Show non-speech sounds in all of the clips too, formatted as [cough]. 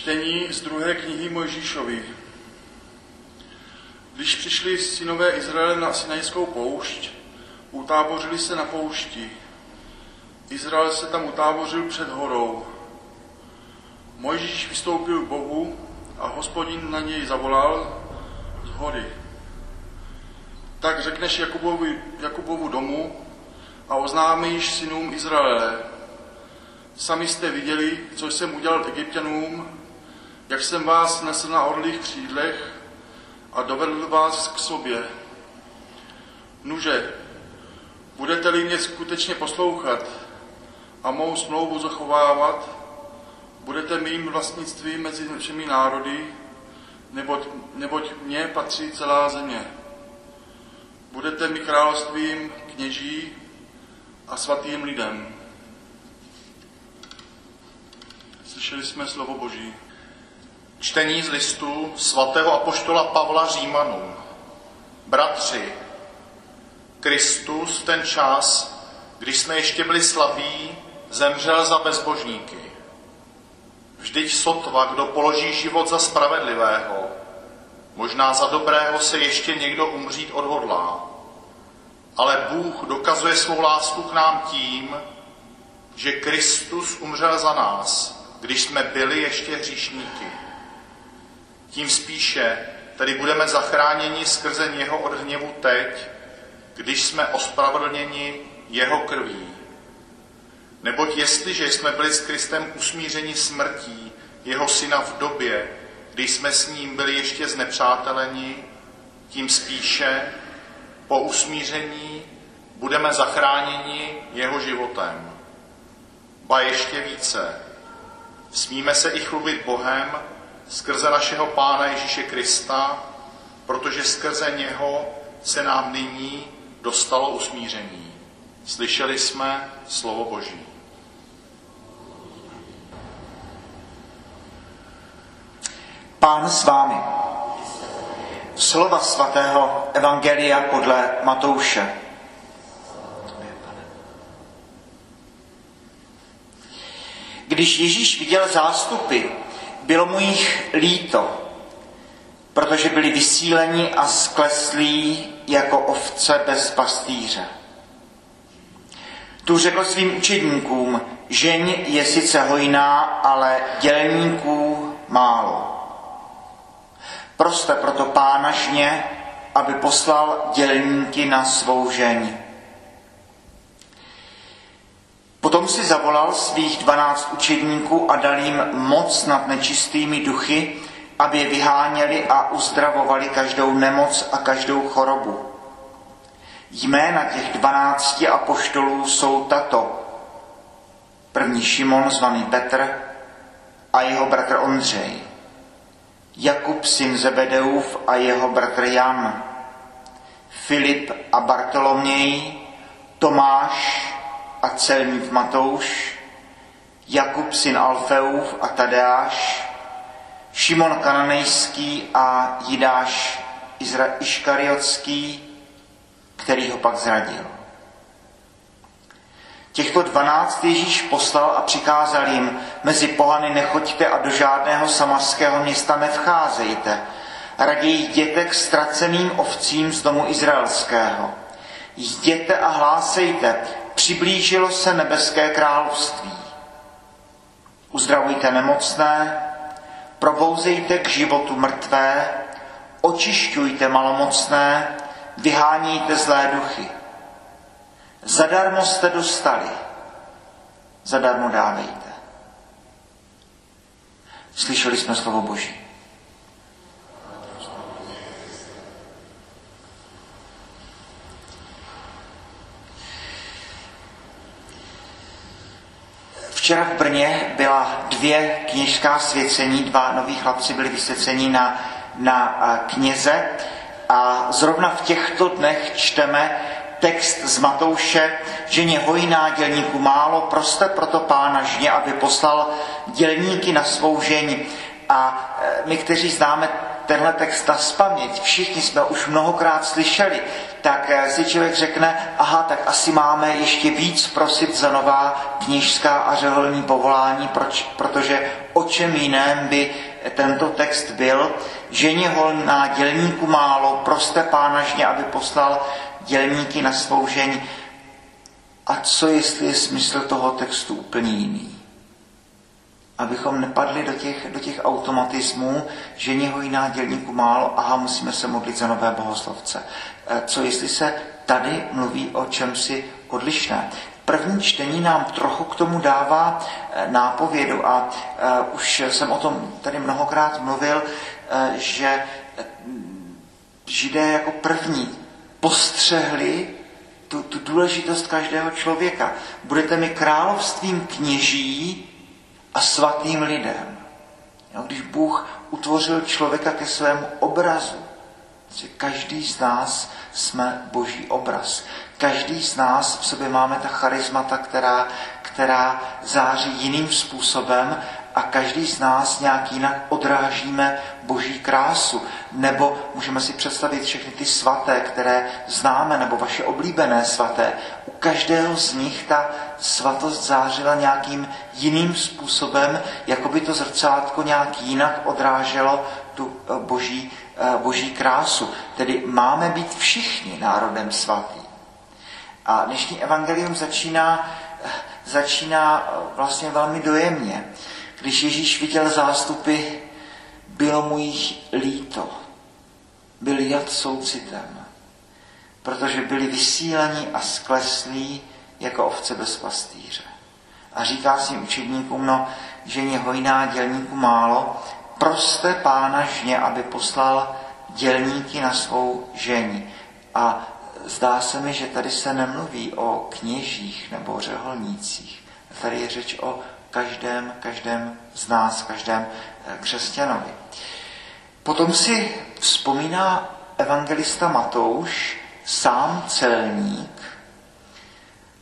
Čtení z druhé knihy Mojžíšovi. Když přišli synové Izraele na Sinajskou poušť, utábořili se na poušti. Izrael se tam utábořil před horou. Mojžíš vystoupil k Bohu a hospodin na něj zavolal z hory. Tak řekneš Jakubovu, Jakubovu domu a oznámíš synům Izraele. Sami jste viděli, co jsem udělal egyptianům, jak jsem vás nesl na orlých křídlech a dovedl vás k sobě. Nuže, budete-li mě skutečně poslouchat a mou smlouvu zachovávat, budete mým vlastnictvím mezi všemi národy, neboť, neboť mně patří celá země. Budete mi královstvím kněží a svatým lidem. Slyšeli jsme slovo Boží. Čtení z listu svatého apoštola Pavla Římanům. Bratři, Kristus ten čas, když jsme ještě byli slabí, zemřel za bezbožníky. Vždyť sotva, kdo položí život za spravedlivého, možná za dobrého se ještě někdo umřít odhodlá. Ale Bůh dokazuje svou lásku k nám tím, že Kristus umřel za nás, když jsme byli ještě hříšníky. Tím spíše tedy budeme zachráněni skrze něho od hněvu teď, když jsme ospravedlněni jeho krví. Neboť jestliže jsme byli s Kristem usmířeni smrtí jeho syna v době, kdy jsme s ním byli ještě znepřáteleni, tím spíše po usmíření budeme zachráněni jeho životem. Ba ještě více, smíme se i chlubit Bohem, skrze našeho Pána Ježíše Krista, protože skrze něho se nám nyní dostalo usmíření. Slyšeli jsme slovo Boží. Pán s vámi. Slova svatého Evangelia podle Matouše. Když Ježíš viděl zástupy, bylo mu jich líto, protože byli vysíleni a skleslí jako ovce bez pastýře. Tu řekl svým učedníkům, žeň je sice hojná, ale dělníků málo. Proste proto pána žně, aby poslal dělníky na svou žeň. Potom si zavolal svých dvanáct učedníků a dal jim moc nad nečistými duchy, aby je vyháněli a uzdravovali každou nemoc a každou chorobu. Jména těch dvanácti apoštolů jsou tato. První Šimon, zvaný Petr, a jeho bratr Ondřej. Jakub, syn Zebedeův a jeho bratr Jan. Filip a Bartoloměj, Tomáš, a celník Matouš, Jakub syn Alfeův a Tadeáš, Šimon Kananejský a Jidáš Izra- Iškariotský, který ho pak zradil. Těchto dvanáct Ježíš poslal a přikázal jim, mezi pohany nechoďte a do žádného samarského města nevcházejte, raději jděte k ztraceným ovcím z domu izraelského. Jděte a hlásejte, přiblížilo se nebeské království. Uzdravujte nemocné, probouzejte k životu mrtvé, očišťujte malomocné, vyháníte zlé duchy. Zadarmo jste dostali, zadarmo dávejte. Slyšeli jsme slovo Boží. Včera v Brně byla dvě kněžská svěcení, dva noví chlapci byli vysvěceni na, na kněze a zrovna v těchto dnech čteme text z Matouše, že ně hojná dělníku málo, proste proto pána žně, aby poslal dělníky na svou žení. A e, my, kteří známe tenhle text na spaměť, všichni jsme už mnohokrát slyšeli, tak eh, si člověk řekne, aha, tak asi máme ještě víc prosit za nová knižská a řeholní povolání, proč, protože o čem jiném by tento text byl, ženě holná dělníku málo, proste pána žně, aby poslal dělníky na svou žení. A co jestli je smysl toho textu úplně jiný? Abychom nepadli do těch, do těch automatismů, že jiná dělníku málo, aha, musíme se modlit za nové bohoslovce. E, co jestli se tady mluví o čem si odlišné? První čtení nám trochu k tomu dává e, nápovědu a e, už jsem o tom tady mnohokrát mluvil, že židé jako první postřehli tu, tu důležitost každého člověka. Budete mi královstvím kněží a svatým lidem. Jo, když Bůh utvořil člověka ke svému obrazu, že každý z nás jsme boží obraz. Každý z nás v sobě máme ta charismata, která, která září jiným způsobem a každý z nás nějak jinak odrážíme boží krásu. Nebo můžeme si představit všechny ty svaté, které známe, nebo vaše oblíbené svaté. U každého z nich ta svatost zářila nějakým jiným způsobem, jako by to zrcátko nějak jinak odráželo tu eh, boží, eh, boží krásu. Tedy máme být všichni národem svatý. A dnešní evangelium začíná, eh, začíná vlastně velmi dojemně. Když Ježíš viděl zástupy, bylo mu jich líto. Byl jad soucitem, protože byli vysíleni a skleslí jako ovce bez pastýře. A říká svým učedníkům, no, že je hojná dělníku málo, proste pána žně, aby poslal dělníky na svou žení. A zdá se mi, že tady se nemluví o kněžích nebo řeholnících. Tady je řeč o každém, každém z nás, každém eh, křesťanovi. Potom si vzpomíná evangelista Matouš, sám celník,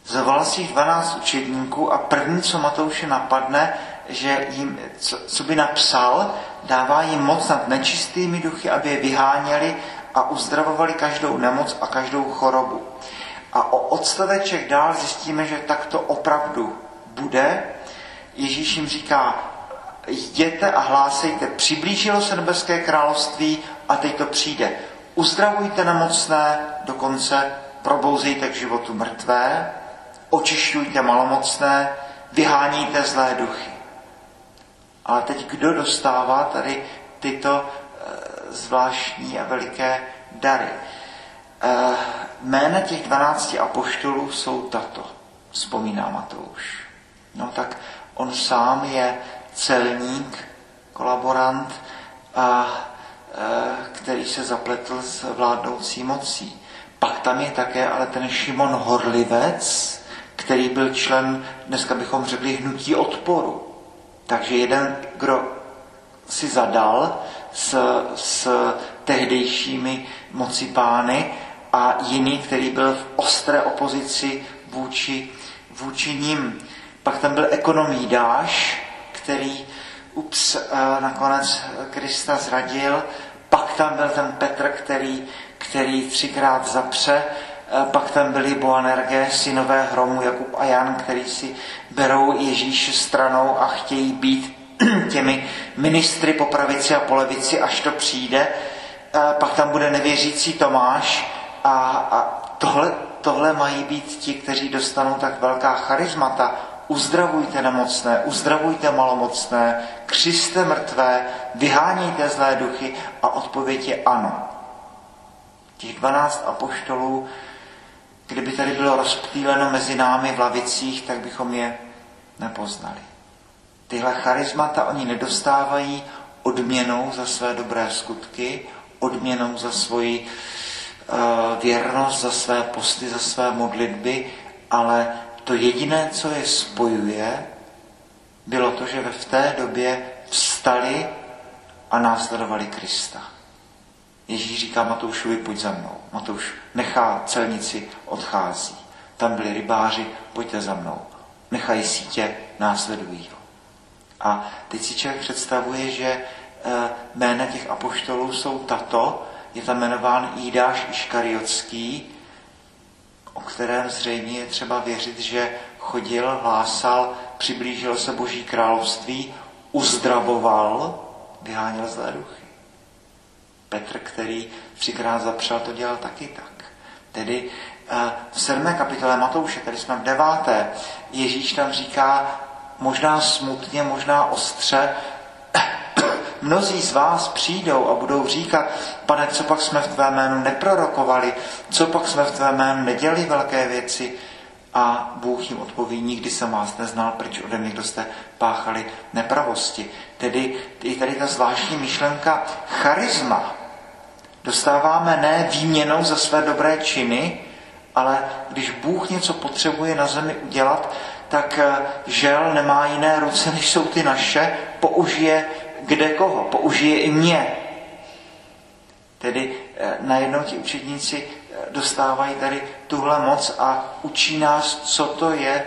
zavolal si 12 učedníků a první, co Matouše napadne, že jim, co, co by napsal, dává jim moc nad nečistými duchy, aby je vyháněli a uzdravovali každou nemoc a každou chorobu. A o odstaveček dál zjistíme, že tak to opravdu bude, Ježíš jim říká, jděte a hlásejte, přiblížilo se nebeské království a teď to přijde. Uzdravujte nemocné, dokonce probouzejte k životu mrtvé, očišťujte malomocné, vyháníte zlé duchy. Ale teď kdo dostává tady tyto e, zvláštní a veliké dary? E, jména těch dvanácti apoštolů jsou tato, vzpomíná Matouš. No tak On sám je celník, kolaborant, a, e, který se zapletl s vládnoucí mocí. Pak tam je také ale ten Šimon Horlivec, který byl člen, dneska bychom řekli, hnutí odporu. Takže jeden, kdo si zadal s, s tehdejšími moci pány a jiný, který byl v ostré opozici vůči, vůči ním. Pak tam byl ekonomí Dáš, který ups, eh, nakonec Krista zradil. Pak tam byl ten Petr, který, který třikrát zapře. Eh, pak tam byli Boanerge, synové hromu Jakub a Jan, který si berou Ježíše stranou a chtějí být [clears throat] těmi ministry po pravici a po levici, až to přijde. Eh, pak tam bude nevěřící Tomáš a, a tohle, tohle mají být ti, kteří dostanou tak velká charizmata uzdravujte nemocné, uzdravujte malomocné, křiste mrtvé, vyhánějte zlé duchy a odpověď je ano. Těch dvanáct apoštolů, kdyby tady bylo rozptýleno mezi námi v lavicích, tak bychom je nepoznali. Tyhle charizmata oni nedostávají odměnou za své dobré skutky, odměnou za svoji uh, věrnost, za své posty, za své modlitby, ale to jediné, co je spojuje, bylo to, že v té době vstali a následovali Krista. Ježíš říká Matoušovi, pojď za mnou. Matouš nechá celnici, odchází. Tam byli rybáři, pojďte za mnou. Nechají sítě, následují ho. A teď si člověk představuje, že eh, jména těch apoštolů jsou tato, je tam jmenován Jídáš Iškariotský, o kterém zřejmě je třeba věřit, že chodil, hlásal, přiblížil se Boží království, uzdravoval, vyháněl zlé duchy. Petr, který třikrát zapřel, to dělal taky tak. Tedy eh, v sedmé kapitole Matouše, tady jsme v deváté, Ježíš tam říká možná smutně, možná ostře, mnozí z vás přijdou a budou říkat, pane, co pak jsme v tvé jménu neprorokovali, co pak jsme v tvé jménu nedělali velké věci. A Bůh jim odpoví, nikdy jsem vás neznal, proč ode mě, kdo jste páchali nepravosti. Tedy je tady ta zvláštní myšlenka charisma. Dostáváme ne výměnou za své dobré činy, ale když Bůh něco potřebuje na zemi udělat, tak eh, žel nemá jiné ruce, než jsou ty naše, použije kde koho, použije i mě. Tedy eh, najednou ti učedníci eh, dostávají tady tuhle moc a učí nás, co to je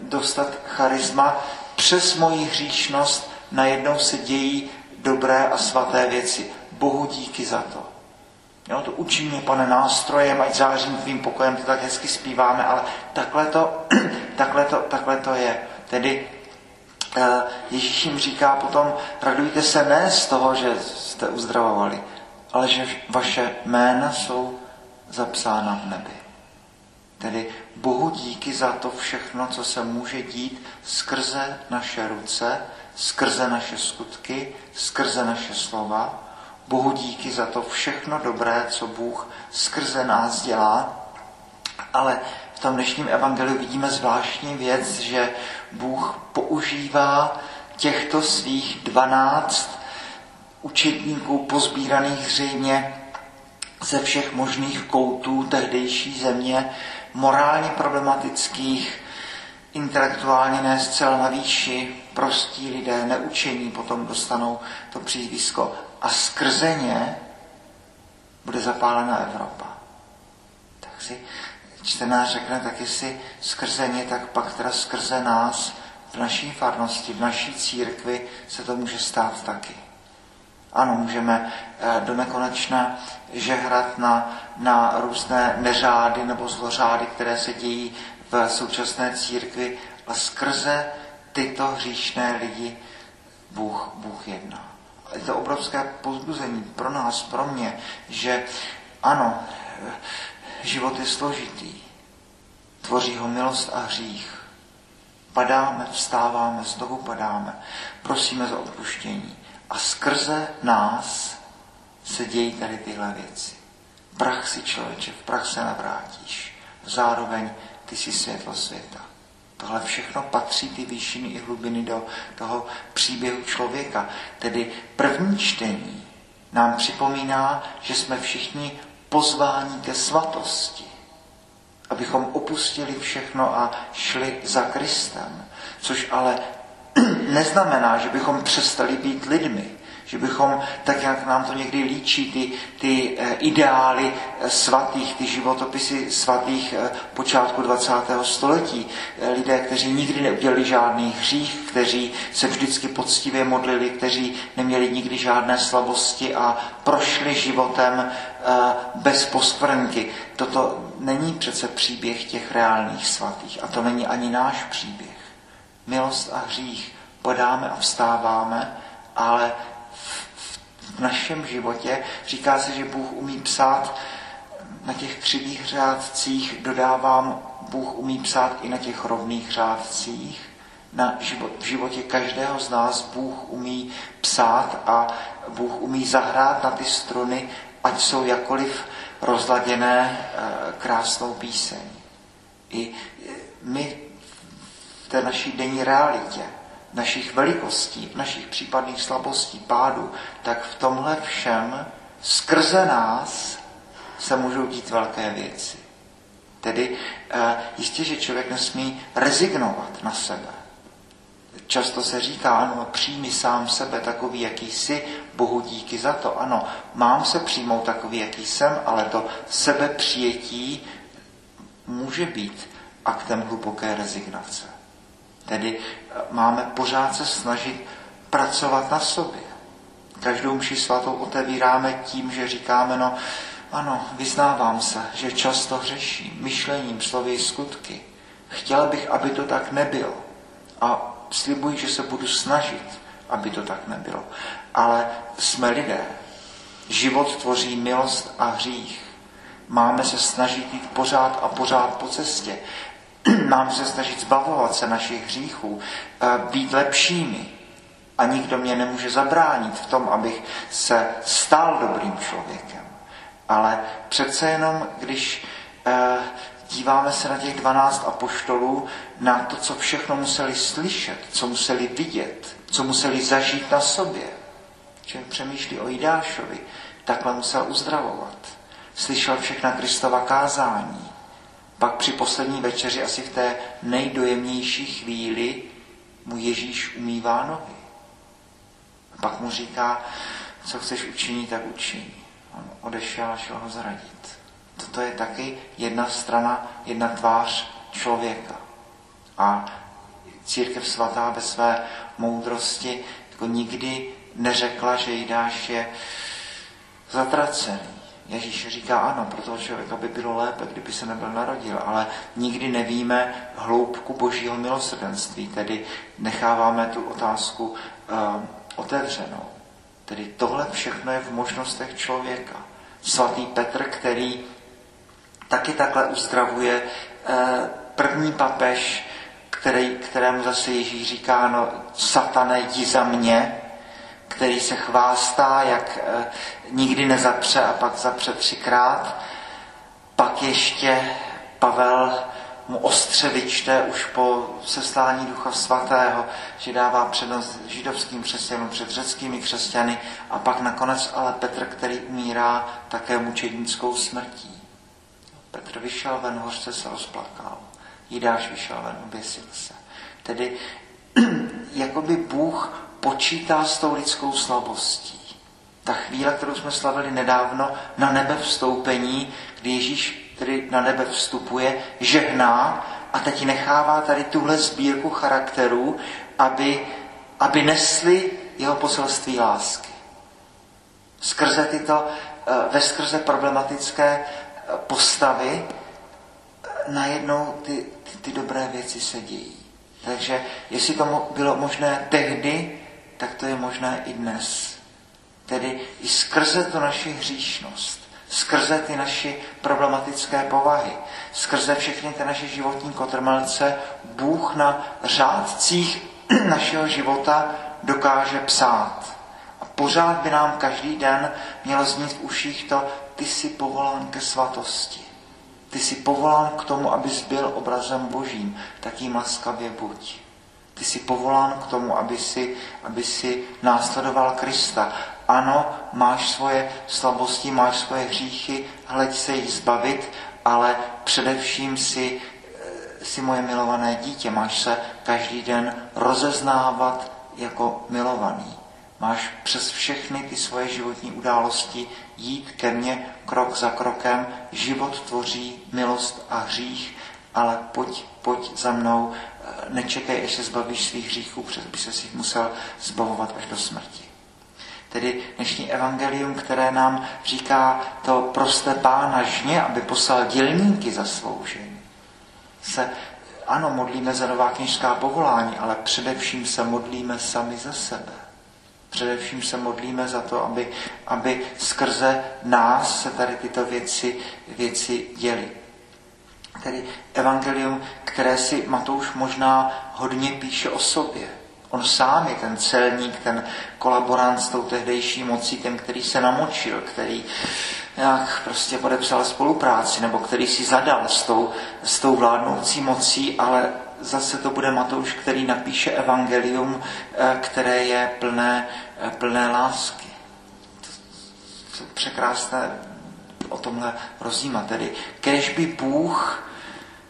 dostat charisma. Přes moji hříšnost najednou se dějí dobré a svaté věci. Bohu díky za to. Jo, to učí mě, pane, nástrojem, ať zářím tvým pokojem, to tak hezky zpíváme, ale takhle to, [clears throat] takhle to, takhle to je. Tedy eh, Ježíš jim říká potom, radujte se ne z toho, že jste uzdravovali, ale že vaše jména jsou zapsána v nebi. Tedy Bohu díky za to všechno, co se může dít skrze naše ruce, skrze naše skutky, skrze naše slova, Bohu díky za to všechno dobré, co Bůh skrze nás dělá. Ale tom dnešním evangeliu vidíme zvláštní věc, že Bůh používá těchto svých dvanáct učetníků pozbíraných zřejmě ze všech možných koutů tehdejší země, morálně problematických, intelektuálně ne zcela na výši, prostí lidé, neučení potom dostanou to přízvisko a skrze ně bude zapálena Evropa. Tak si čtenář řekne, tak jestli skrze ně, tak pak teda skrze nás v naší farnosti, v naší církvi se to může stát taky. Ano, můžeme eh, do nekonečna žehrat na, na různé neřády nebo zlořády, které se dějí v současné církvi a skrze tyto hříšné lidi Bůh, Bůh jedná je to obrovské pozbuzení pro nás, pro mě, že ano, život je složitý, tvoří ho milost a hřích. Padáme, vstáváme, znovu padáme, prosíme za odpuštění. A skrze nás se dějí tady tyhle věci. Prach si člověče, v prach se navrátíš. Zároveň ty jsi světlo světa. Tohle všechno patří ty výšiny i hlubiny do toho příběhu člověka. Tedy první čtení nám připomíná, že jsme všichni pozváni ke svatosti. Abychom opustili všechno a šli za Kristem. Což ale [clears throat] neznamená, že bychom přestali být lidmi že bychom, tak jak nám to někdy líčí, ty, ty eh, ideály eh, svatých, ty životopisy svatých eh, počátku 20. století, lidé, kteří nikdy neudělali žádný hřích, kteří se vždycky poctivě modlili, kteří neměli nikdy žádné slabosti a prošli životem bez poskvrnky. Toto není přece příběh těch reálných svatých a to není ani náš příběh. Milost a hřích podáme a vstáváme, ale v našem životě. Říká se, že Bůh umí psát na těch křivých řádcích, dodávám, Bůh umí psát i na těch rovných řádcích. Na život, v životě každého z nás Bůh umí psát a Bůh umí zahrát na ty struny, ať jsou jakoliv rozladěné eh, krásnou píseň. I my v té naší denní realitě našich velikostí, našich případných slabostí, pádů, tak v tomhle všem skrze nás se můžou dít velké věci. Tedy eh, jistě, že člověk nesmí rezignovat na sebe. Často se říká, ano, přijmi sám sebe takový, jaký jsi, Bohu díky za to. Ano, mám se přijmout takový, jaký jsem, ale to sebepřijetí může být aktem hluboké rezignace. Tedy eh, máme pořád se snažit pracovat na sobě. Každou mši svatou otevíráme tím, že říkáme, no ano, vyznávám se, že často hřeším myšlením, slovy, skutky. Chtěl bych, aby to tak nebylo. A slibuji, že se budu snažit, aby to tak nebylo. Ale jsme lidé. Život tvoří milost a hřích. Máme se snažit jít pořád a pořád po cestě. [clears throat] Máme se snažit zbavovat se našich hříchů, eh, být lepšími. A nikdo mě nemůže zabránit v tom, abych se stal dobrým člověkem. Ale přece jenom, když eh, díváme se na těch 12 apoštolů, na to, co všechno museli slyšet, co museli vidět, co museli zažít na sobě. Člověk přemýšlí o Jidášovi, takhle musel uzdravovat. Slyšel všechna Kristova kázání. Pak při poslední večeři, asi v té nejdojemnější chvíli, mu Ježíš umývá nohy. A pak mu říká, co chceš učinit, tak učiní. On odešel a šel ho zradit. Toto je taky jedna strana, jedna tvář člověka. A církev svatá ve své moudrosti jako nikdy neřekla, že Jidáš je zatracený. Ježíš říká ano, pro toho člověka by bylo lépe, kdyby se nebyl narodil, ale nikdy nevíme hloubku božího milosrdenství, tedy necháváme tu otázku uh, otevřenou. Tedy tohle všechno je v možnostech člověka. Svatý Petr, který taky takhle uzdravuje uh, první papež, který, kterému zase Ježíš říká, no satane, jdi za mě, který se chvástá, jak eh, nikdy nezapře a pak zapře třikrát. Pak ještě Pavel mu ostře vyčte už po seslání Ducha Svatého, že dává přednost židovským křesťanům před řeckými křesťany a pak nakonec ale Petr, který umírá také mučednickou smrtí. Petr vyšel ven, hořce se rozplakal. Jidáš vyšel ven, oběsil se. Tedy [clears throat] jakoby Bůh počítá s tou lidskou slabostí. Ta chvíle, kterou jsme slavili nedávno na nebe vstoupení, kdy Ježíš tedy na nebe vstupuje, žehná a teď nechává tady tuhle sbírku charakterů, aby, aby nesli jeho poselství lásky. Skrze tyto, eh, ve skrze problematické eh, postavy eh, najednou ty, ty, ty dobré věci se dějí. Takže jestli to bylo možné tehdy, tak to je možné i dnes. Tedy i skrze tu naši hříšnost, skrze ty naši problematické povahy, skrze všechny ty naše životní kotrmelce, Bůh na řádcích [clears throat] našeho života dokáže psát. A pořád by nám každý den mělo znít v uších to, ty jsi povolán ke svatosti. Ty jsi povolán k tomu, abys byl obrazem božím, tak jim laskavě buď. Ty jsi povolán k tomu, aby si, aby si následoval Krista. Ano, máš svoje slabosti, máš svoje hříchy, hleď se jich zbavit, ale především si, eh, si moje milované dítě. Máš se každý den rozeznávat jako milovaný. Máš přes všechny ty svoje životní události jít ke mně krok za krokem. Život tvoří milost a hřích, ale pojď, pojď za mnou nečekej, až se zbavíš svých hříchů, protože by se si musel zbavovat až do smrti. Tedy dnešní evangelium, které nám říká to prosté pána žně, aby poslal dělníky za svou ženu. Se, ano, modlíme za nová knižská povolání, ale především se modlíme sami za sebe. Především se modlíme za to, aby, aby skrze nás se tady tyto věci, věci děly tedy evangelium, které si Matouš možná hodně píše o sobě. On sám je ten celník, ten kolaborant s tou tehdejší mocí, ten, který se namočil, který nějak prostě podepsal spolupráci, nebo který si zadal s tou, s tou vládnoucí mocí, ale zase to bude Matouš, který napíše evangelium, eh, které je plné, eh, plné lásky. To, to překrásné o tomhle rozjímat. Tedy, kež by Bůh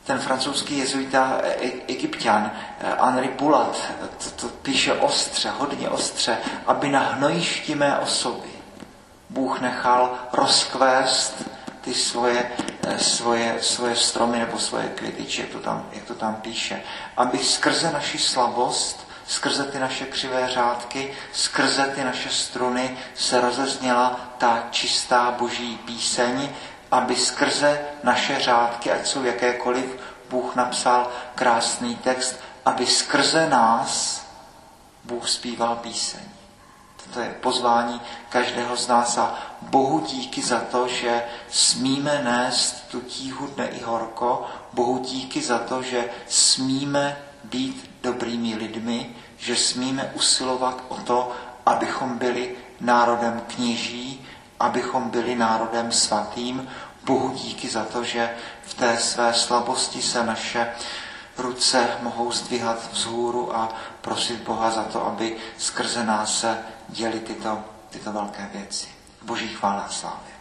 ten francouzský jezuita e, e, egyptian e, Henri Bulat to, to píše ostře, hodně ostře, aby na hnojišti mé osoby Bůh nechal rozkvést ty svoje, svoje, svoje stromy nebo svoje květiče, jak to, tam, jak to tam píše. Aby skrze naši slabost skrze ty naše křivé řádky, skrze ty naše struny se rozezněla ta čistá boží píseň, aby skrze naše řádky, ať jsou jakékoliv, Bůh napsal krásný text, aby skrze nás Bůh zpíval píseň. To je pozvání každého z nás a Bohu díky za to, že smíme nést tu tíhu dne i horko. Bohu díky za to, že smíme být dobrými lidmi, že smíme usilovat o to, abychom byli národem kněží, abychom byli národem svatým. Bohu díky za to, že v té své slabosti se naše ruce mohou zdvihat vzhůru a prosit Boha za to, aby skrze nás se děli tyto, tyto velké věci. Boží chvála a slávě.